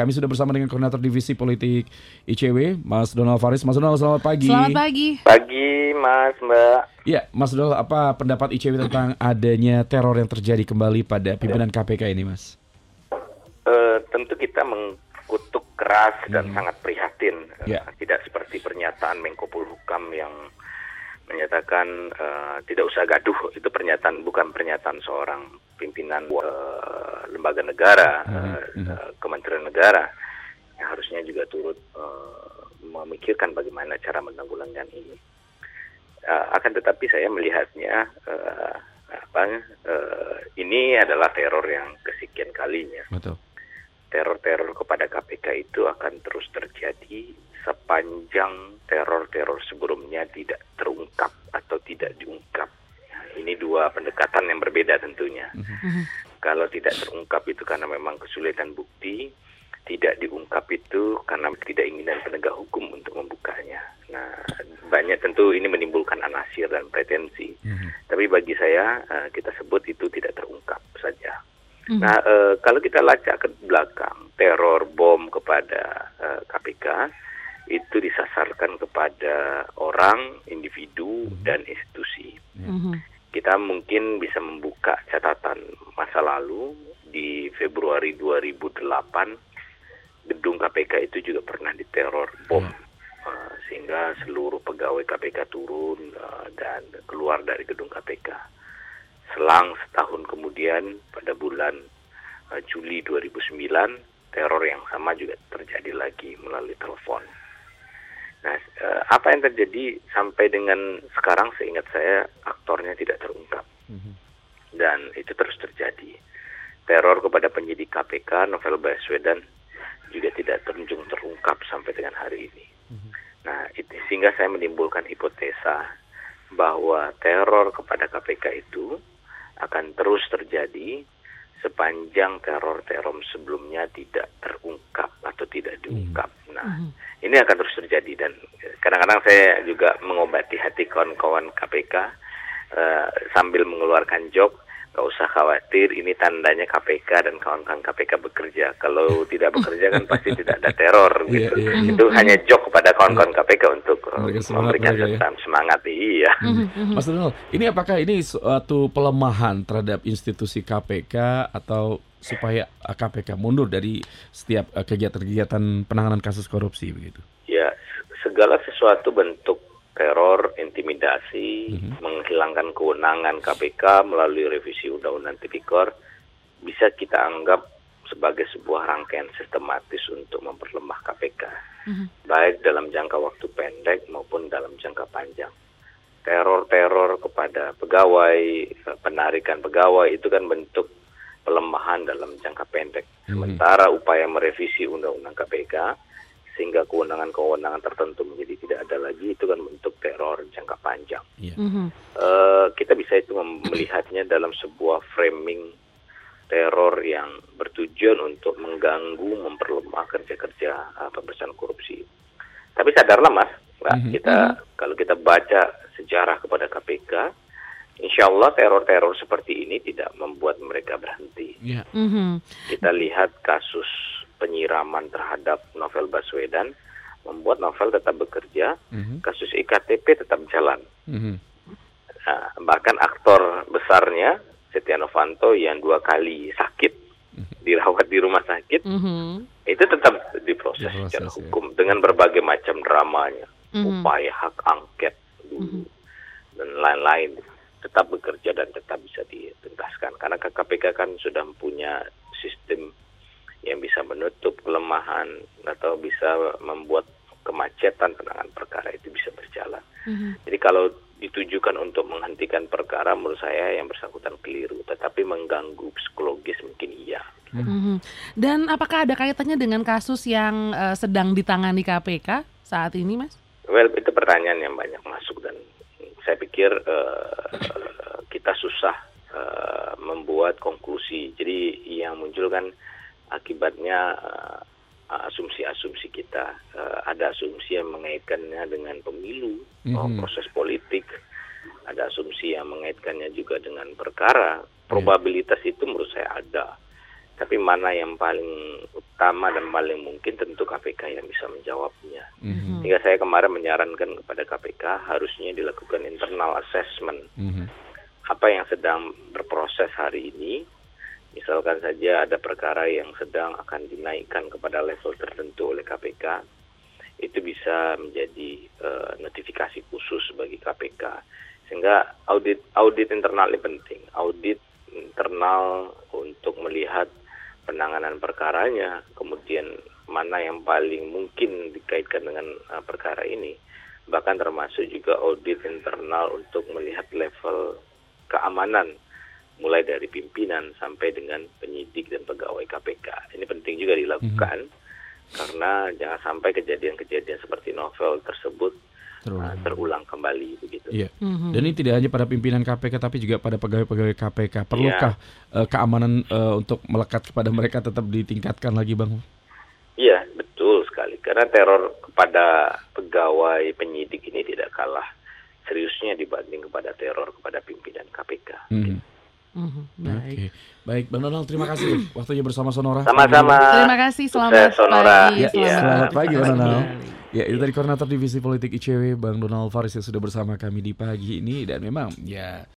Kami sudah bersama dengan Koordinator Divisi Politik ICW, Mas Donald Faris. Mas Donald, selamat pagi. Selamat pagi. Pagi, Mas, Mbak. Ya, Mas Donald, apa pendapat ICW tentang adanya teror yang terjadi kembali pada pimpinan KPK ini, Mas? Uh, tentu kita mengkutuk keras dan hmm. sangat prihatin. Ya. Uh, tidak seperti pernyataan Menko Polhukam yang menyatakan uh, tidak usah gaduh. Itu pernyataan bukan pernyataan seorang pimpinan uh, lembaga negara uh, uh, kementerian negara. Yang harusnya juga turut uh, memikirkan bagaimana cara menanggulangi ini. Uh, akan tetapi saya melihatnya uh, apa uh, ini adalah teror yang kesekian kalinya. Betul. teror-teror kepada KPK itu akan terus terjadi sepanjang teror-teror sebelumnya tidak terungkap tidak diungkap. Ini dua pendekatan yang berbeda tentunya. Mm-hmm. Kalau tidak terungkap itu karena memang kesulitan bukti, tidak diungkap itu karena tidak inginan penegak hukum untuk membukanya. Nah, banyak tentu ini menimbulkan anasir dan pretensi. Mm-hmm. Tapi bagi saya uh, kita sebut itu tidak terungkap saja. Mm-hmm. Nah, uh, kalau kita lacak ke belakang teror bom kepada KPK itu disasarkan kepada orang, individu, mm-hmm. dan institusi. Mm-hmm. Kita mungkin bisa membuka catatan masa lalu di Februari 2008 gedung KPK itu juga pernah diteror bom mm. uh, sehingga seluruh pegawai KPK turun uh, dan keluar dari gedung KPK. Selang setahun kemudian pada bulan uh, Juli 2009 teror yang sama juga terjadi lagi melalui telepon. Nah, eh, apa yang terjadi sampai dengan sekarang seingat saya aktornya tidak terungkap. Mm-hmm. Dan itu terus terjadi. Teror kepada penyidik KPK Novel Baswedan juga tidak terjung terungkap sampai dengan hari ini. Mm-hmm. Nah, itu sehingga saya menimbulkan hipotesa bahwa teror kepada KPK itu akan terus terjadi sepanjang teror-teror sebelumnya tidak terungkap atau tidak diungkap. Mm-hmm. Nah, mm-hmm ini akan terus terjadi dan kadang-kadang saya juga mengobati hati kawan-kawan KPK uh, eh, sambil mengeluarkan joke nggak usah khawatir ini tandanya KPK dan kawan-kawan KPK bekerja kalau tidak bekerja kan pasti tidak ada teror iya, gitu yeah, yeah, itu yeah. hanya joke kepada kawan-kawan KPK untuk uh, memberikan ya. semangat iya Mas Donald ini apakah ini suatu pelemahan terhadap institusi KPK atau supaya KPK mundur dari setiap eh, kegiatan-kegiatan penanganan kasus korupsi begitu? Ya, segala sesuatu bentuk teror, intimidasi, mm-hmm. menghilangkan kewenangan KPK melalui revisi Undang-Undang Tipikor bisa kita anggap sebagai sebuah rangkaian sistematis untuk memperlemah KPK, mm-hmm. baik dalam jangka waktu pendek maupun dalam jangka panjang. Teror-teror kepada pegawai, penarikan pegawai itu kan bentuk pelemahan dalam jangka pendek. Hmm. Sementara upaya merevisi Undang-Undang KPK sehingga kewenangan-kewenangan tertentu menjadi tidak ada lagi itu kan bentuk teror jangka panjang. Yeah. Mm-hmm. Uh, kita bisa itu melihatnya dalam sebuah framing teror yang bertujuan untuk mengganggu, memperlemah kerja-kerja uh, pemberantasan korupsi. Tapi sadarlah mas, mm-hmm. kita mm-hmm. kalau kita baca sejarah kepada KPK, insya Allah teror-teror seperti ini tidak membuat mereka berhenti. Yeah. Mm-hmm. Kita lihat kasus penyiraman terhadap Novel Baswedan membuat Novel tetap bekerja, mm-hmm. kasus iktp tetap jalan. Mm-hmm. Nah, bahkan aktor besarnya Setia Novanto yang dua kali sakit mm-hmm. dirawat di rumah sakit mm-hmm. itu tetap diproses secara ya. hukum dengan berbagai macam dramanya, mm-hmm. upaya hak angket mm-hmm. dan lain-lain tetap bekerja dan tetap bisa dituntaskan karena KPK kan sudah punya sistem yang bisa menutup kelemahan atau bisa membuat kemacetan penanganan perkara itu bisa berjalan. Mm-hmm. Jadi kalau ditujukan untuk menghentikan perkara menurut saya yang bersangkutan keliru, tetapi mengganggu psikologis mungkin iya. Mm-hmm. Dan apakah ada kaitannya dengan kasus yang uh, sedang ditangani KPK saat ini, Mas? Well, itu pertanyaan yang banyak masuk dan saya pikir uh, kita susah uh, membuat konklusi. Jadi yang muncul kan akibatnya asumsi-asumsi uh, kita. Uh, ada asumsi yang mengaitkannya dengan pemilu, mm-hmm. proses politik. Ada asumsi yang mengaitkannya juga dengan perkara. Probabilitas yeah. itu menurut saya ada. Tapi mana yang paling utama dan paling mungkin tentu KPK yang bisa menjawabnya. Mhm. Sehingga saya kemarin menyarankan kepada KPK harusnya dilakukan internal assessment Mhm. apa yang sedang berproses hari ini. Misalkan saja ada perkara yang sedang akan dinaikkan kepada level tertentu oleh KPK, itu bisa menjadi eh, notifikasi khusus bagi KPK. Sehingga audit audit internal ini penting. Audit internal untuk melihat penanganan perkaranya, kemudian mana yang paling mungkin dikaitkan dengan eh, perkara ini. Bahkan termasuk juga audit internal untuk melihat level keamanan mulai dari pimpinan sampai dengan penyidik dan pegawai KPK. Ini penting juga dilakukan karena jangan sampai kejadian-kejadian seperti novel tersebut uh, Terulang. terulang kembali begitu. Iya. Mhm. Dan ini tidak hanya pada pimpinan KPK tapi juga pada pegawai-pegawai KPK. Perlukah eh, keamanan eh, untuk melekat kepada mereka tetap ditingkatkan lagi, Bang? Iya, betul sekali. Karena teror kepada pegawai penyidik ini tidak kalah seriusnya dibanding kepada teror kepada pimpinan KPK. Mhm. Mhm, Baik. Oke. Baik, Bang Donald, terima kasih waktunya bersama Sonora. Sama-sama. Terima kasih, selamat Sukses, Sonora. pagi. Ya, Iya. selamat pagi, Bang Donald. Ya, itu tadi koordinator divisi politik ICW Bang Donald Faris yang sudah bersama kami di pagi ini dan memang ya